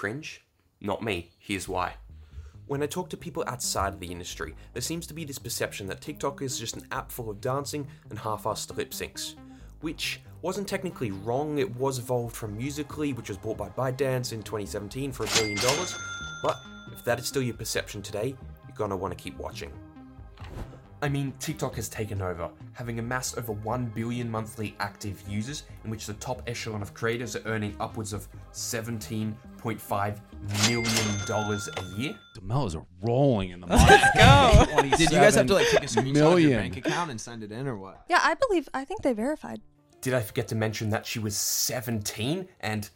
cringe? Not me. Here's why. When I talk to people outside of the industry, there seems to be this perception that TikTok is just an app full of dancing and half assed lip syncs. Which wasn't technically wrong, it was evolved from Musical.ly, which was bought by ByteDance in 2017 for a billion dollars. But if that is still your perception today, you're gonna wanna keep watching. I mean, TikTok has taken over, having amassed over 1 billion monthly active users, in which the top echelon of creators are earning upwards of $17.5 million a year. D'Amelio's are rolling in the money. Let's Go. Did you guys have to like take a screenshot of your million. bank account and send it in or what? Yeah, I believe. I think they verified. Did I forget to mention that she was 17 and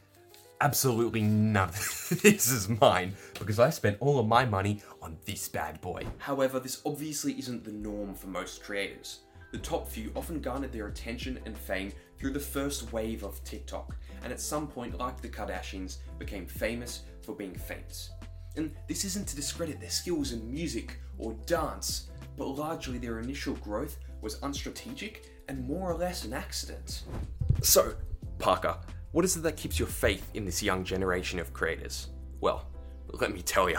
absolutely none of this is mine because I spent all of my money on this bad boy. However, this obviously isn't the norm for most creators. The top few often garnered their attention and fame through the first wave of TikTok, and at some point, like the Kardashians, became famous for being famous. And this isn't to discredit their skills in music or dance, but largely their initial growth was unstrategic and more or less an accident. So, Parker, what is it that keeps your faith in this young generation of creators? Well, let me tell you.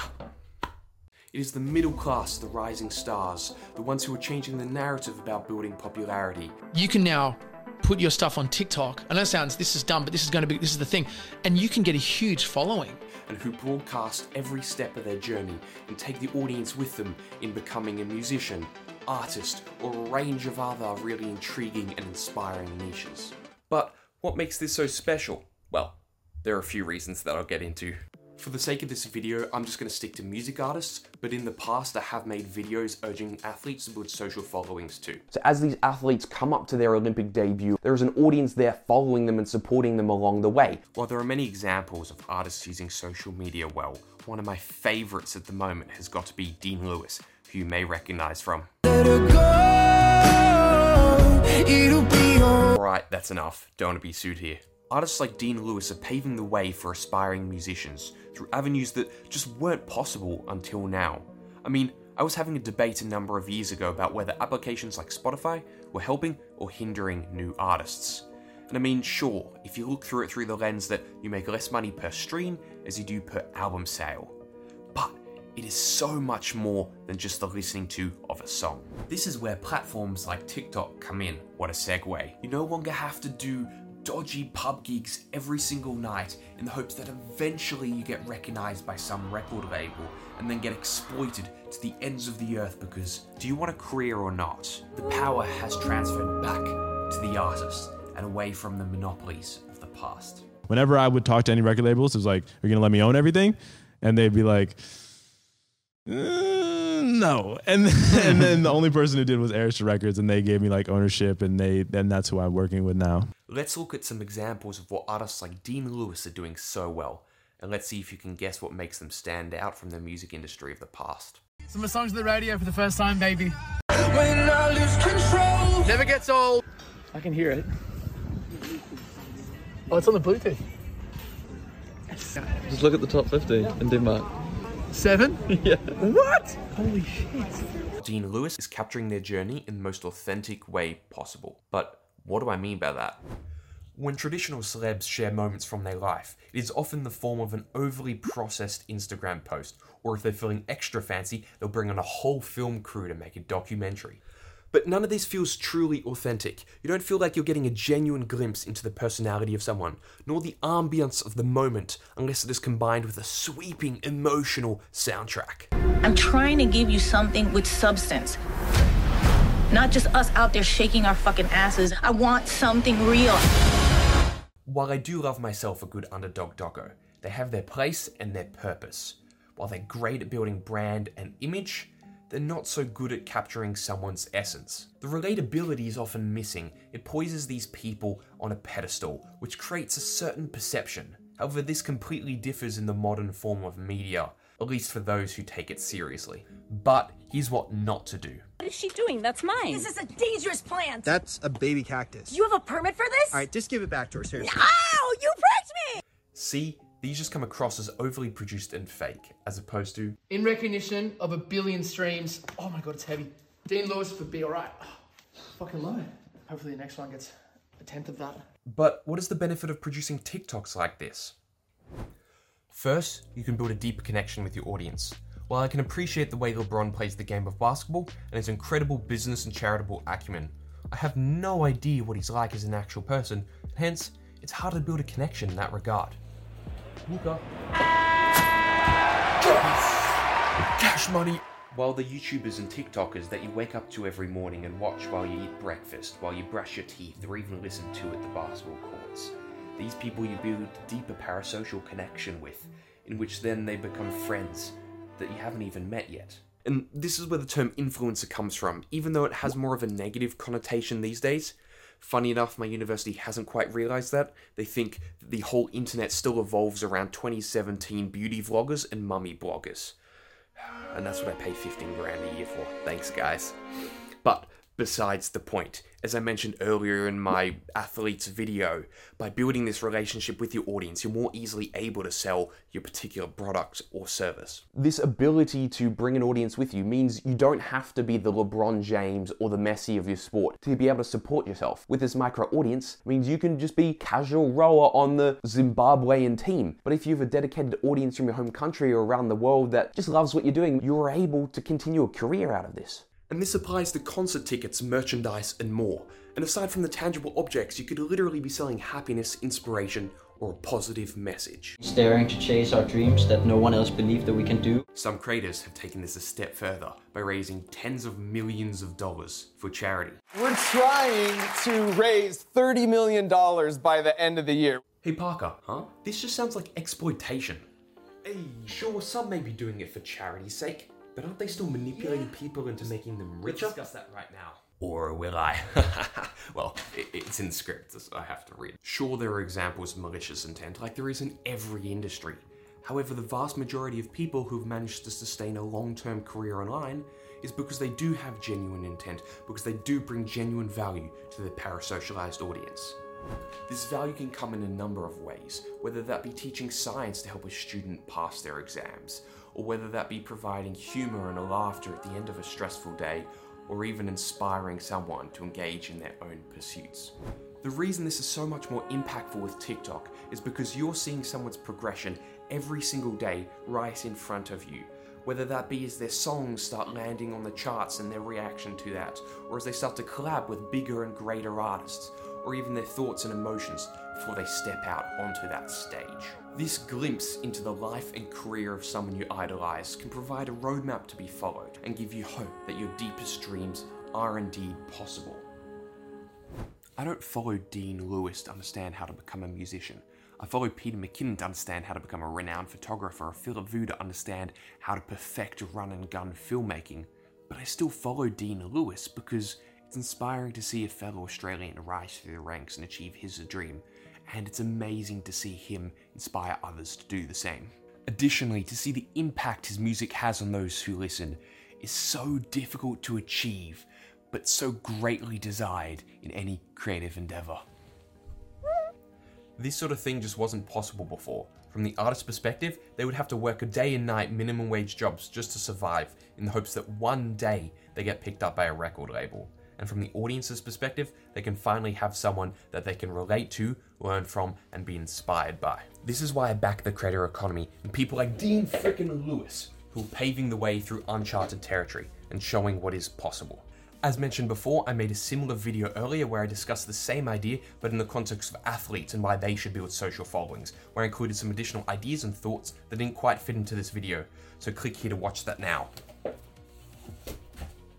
It is the middle class, the rising stars, the ones who are changing the narrative about building popularity. you can now put your stuff on TikTok. I know it sounds this is dumb, but this is going to be this is the thing, and you can get a huge following. and who broadcast every step of their journey and take the audience with them in becoming a musician, artist, or a range of other really intriguing and inspiring niches. But what makes this so special? Well, there are a few reasons that I'll get into. For the sake of this video, I'm just going to stick to music artists, but in the past I have made videos urging athletes to build social followings too. So as these athletes come up to their Olympic debut, there is an audience there following them and supporting them along the way. While there are many examples of artists using social media well, one of my favourites at the moment has got to be Dean Lewis, who you may recognise from. Right, that's enough. Don't want to be sued here. Artists like Dean Lewis are paving the way for aspiring musicians through avenues that just weren't possible until now. I mean, I was having a debate a number of years ago about whether applications like Spotify were helping or hindering new artists. And I mean, sure, if you look through it through the lens that you make less money per stream as you do per album sale. It is so much more than just the listening to of a song. This is where platforms like TikTok come in. What a segue. You no longer have to do dodgy pub gigs every single night in the hopes that eventually you get recognized by some record label and then get exploited to the ends of the earth because do you want a career or not? The power has transferred back to the artist and away from the monopolies of the past. Whenever I would talk to any record labels, it was like, "Are you gonna let me own everything?" And they'd be like, "Uh, "No." And and then the only person who did was Arista Records, and they gave me like ownership, and they and that's who I'm working with now. Let's look at some examples of what artists like Dean Lewis are doing so well, and let's see if you can guess what makes them stand out from the music industry of the past. Some of my songs on the radio for the first time, baby. When you now lose control! Never gets old. I can hear it. Oh, it's on the Bluetooth. Just look at the top 50 in Denmark. Seven? Yeah. What? Holy shit. Dean Lewis is capturing their journey in the most authentic way possible. But what do I mean by that? When traditional celebs share moments from their life, it is often the form of an overly processed Instagram post, or if they're feeling extra fancy, they'll bring on a whole film crew to make a documentary. But none of this feels truly authentic. You don't feel like you're getting a genuine glimpse into the personality of someone, nor the ambience of the moment, unless it is combined with a sweeping emotional soundtrack. I'm trying to give you something with substance. Not just us out there shaking our fucking asses. I want something real. While I do love myself a good underdog doco, they have their place and their purpose. While they're great at building brand and image, they're not so good at capturing someone's essence. The relatability is often missing. It poises these people on a pedestal, which creates a certain perception. However, this completely differs in the modern form of media, at least for those who take it seriously. But here's what not to do. What is she doing? That's mine. This is a dangerous plant. That's a baby cactus. You have a permit for this? All right, just give it back to her, seriously. Ow! You pricked me! See, these just come across as overly produced and fake, as opposed to In recognition of a billion streams. Oh my god, it's heavy. Dean Lewis for Be Alright. fucking low. Hopefully the next one gets a tenth of that. But what is the benefit of producing TikToks like this? First, you can build a deeper connection with your audience. While I can appreciate the way LeBron plays the game of basketball and his incredible business and charitable acumen, I have no idea what he's like as an actual person, hence, it's hard to build a connection in that regard. Luka. Cash money! While the YouTubers and TikTokers that you wake up to every morning and watch while you eat breakfast, while you brush your teeth, or even listen to at the basketball courts, these people you build a deeper parasocial connection with, in which then they become friends that you haven't even met yet. And this is where the term influencer comes from, even though it has more of a negative connotation these days. Funny enough, my university hasn't quite realized that. They think that the whole internet still evolves around 2017 beauty vloggers and mummy bloggers. And that's what I pay 15 grand a year for. Thanks, guys. But besides the point, as I mentioned earlier in my athletes video, by building this relationship with your audience, you're more easily able to sell your particular product or service. This ability to bring an audience with you means you don't have to be the LeBron James or the Messi of your sport to be able to support yourself. With this micro audience means you can just be casual rower on the Zimbabwean team. But if you have a dedicated audience from your home country or around the world that just loves what you're doing, you're able to continue a career out of this. And this applies to concert tickets, merchandise, and more. And aside from the tangible objects, you could literally be selling happiness, inspiration, or a positive message. Daring to chase our dreams that no one else believed that we can do. Some creators have taken this a step further by raising tens of millions of dollars for charity. We're trying to raise $30 million by the end of the year. Hey Parker, huh? This just sounds like exploitation. Hey, sure, some may be doing it for charity's sake, but aren't they still manipulating people into making them richer? discuss that right now. Or will I? well, it, it's in script, so I have to read. Sure, there are examples of malicious intent, like there is in every industry. However, the vast majority of people who've managed to sustain a long term career online is because they do have genuine intent, because they do bring genuine value to their parasocialized audience. This value can come in a number of ways, whether that be teaching science to help a student pass their exams, or whether that be providing humor and a laughter at the end of a stressful day, or even inspiring someone to engage in their own pursuits. The reason this is so much more impactful with TikTok is because you're seeing someone's progression every single day right in front of you. Whether that be as their songs start landing on the charts and their reaction to that, or as they start to collab with bigger and greater artists, or even their thoughts and emotions before they step out onto that stage. This glimpse into the life and career of someone you idolize can provide a roadmap to be followed and give you hope that your deepest dreams are indeed possible. I don't follow Dean Lewis to understand how to become a musician. I follow Peter McKinnon to understand how to become a renowned photographer, or Philip Vu to understand how to perfect run and gun filmmaking. But I still follow Dean Lewis because it's inspiring to see a fellow Australian rise through the ranks and achieve his dream, and it's amazing to see him inspire others to do the same. Additionally, to see the impact his music has on those who listen is so difficult to achieve, but so greatly desired in any creative endeavor. This sort of thing just wasn't possible before. From the artist's perspective, they would have to work a day and night minimum wage jobs just to survive, in the hopes that one day they get picked up by a record label. And from the audience's perspective, they can finally have someone that they can relate to, learn from, and be inspired by. This is why I back the creator economy and people like Dean frickin' Lewis, who are paving the way through uncharted territory and showing what is possible. As mentioned before, I made a similar video earlier where I discussed the same idea, but in the context of athletes and why they should build social followings, where I included some additional ideas and thoughts that didn't quite fit into this video. So click here to watch that now.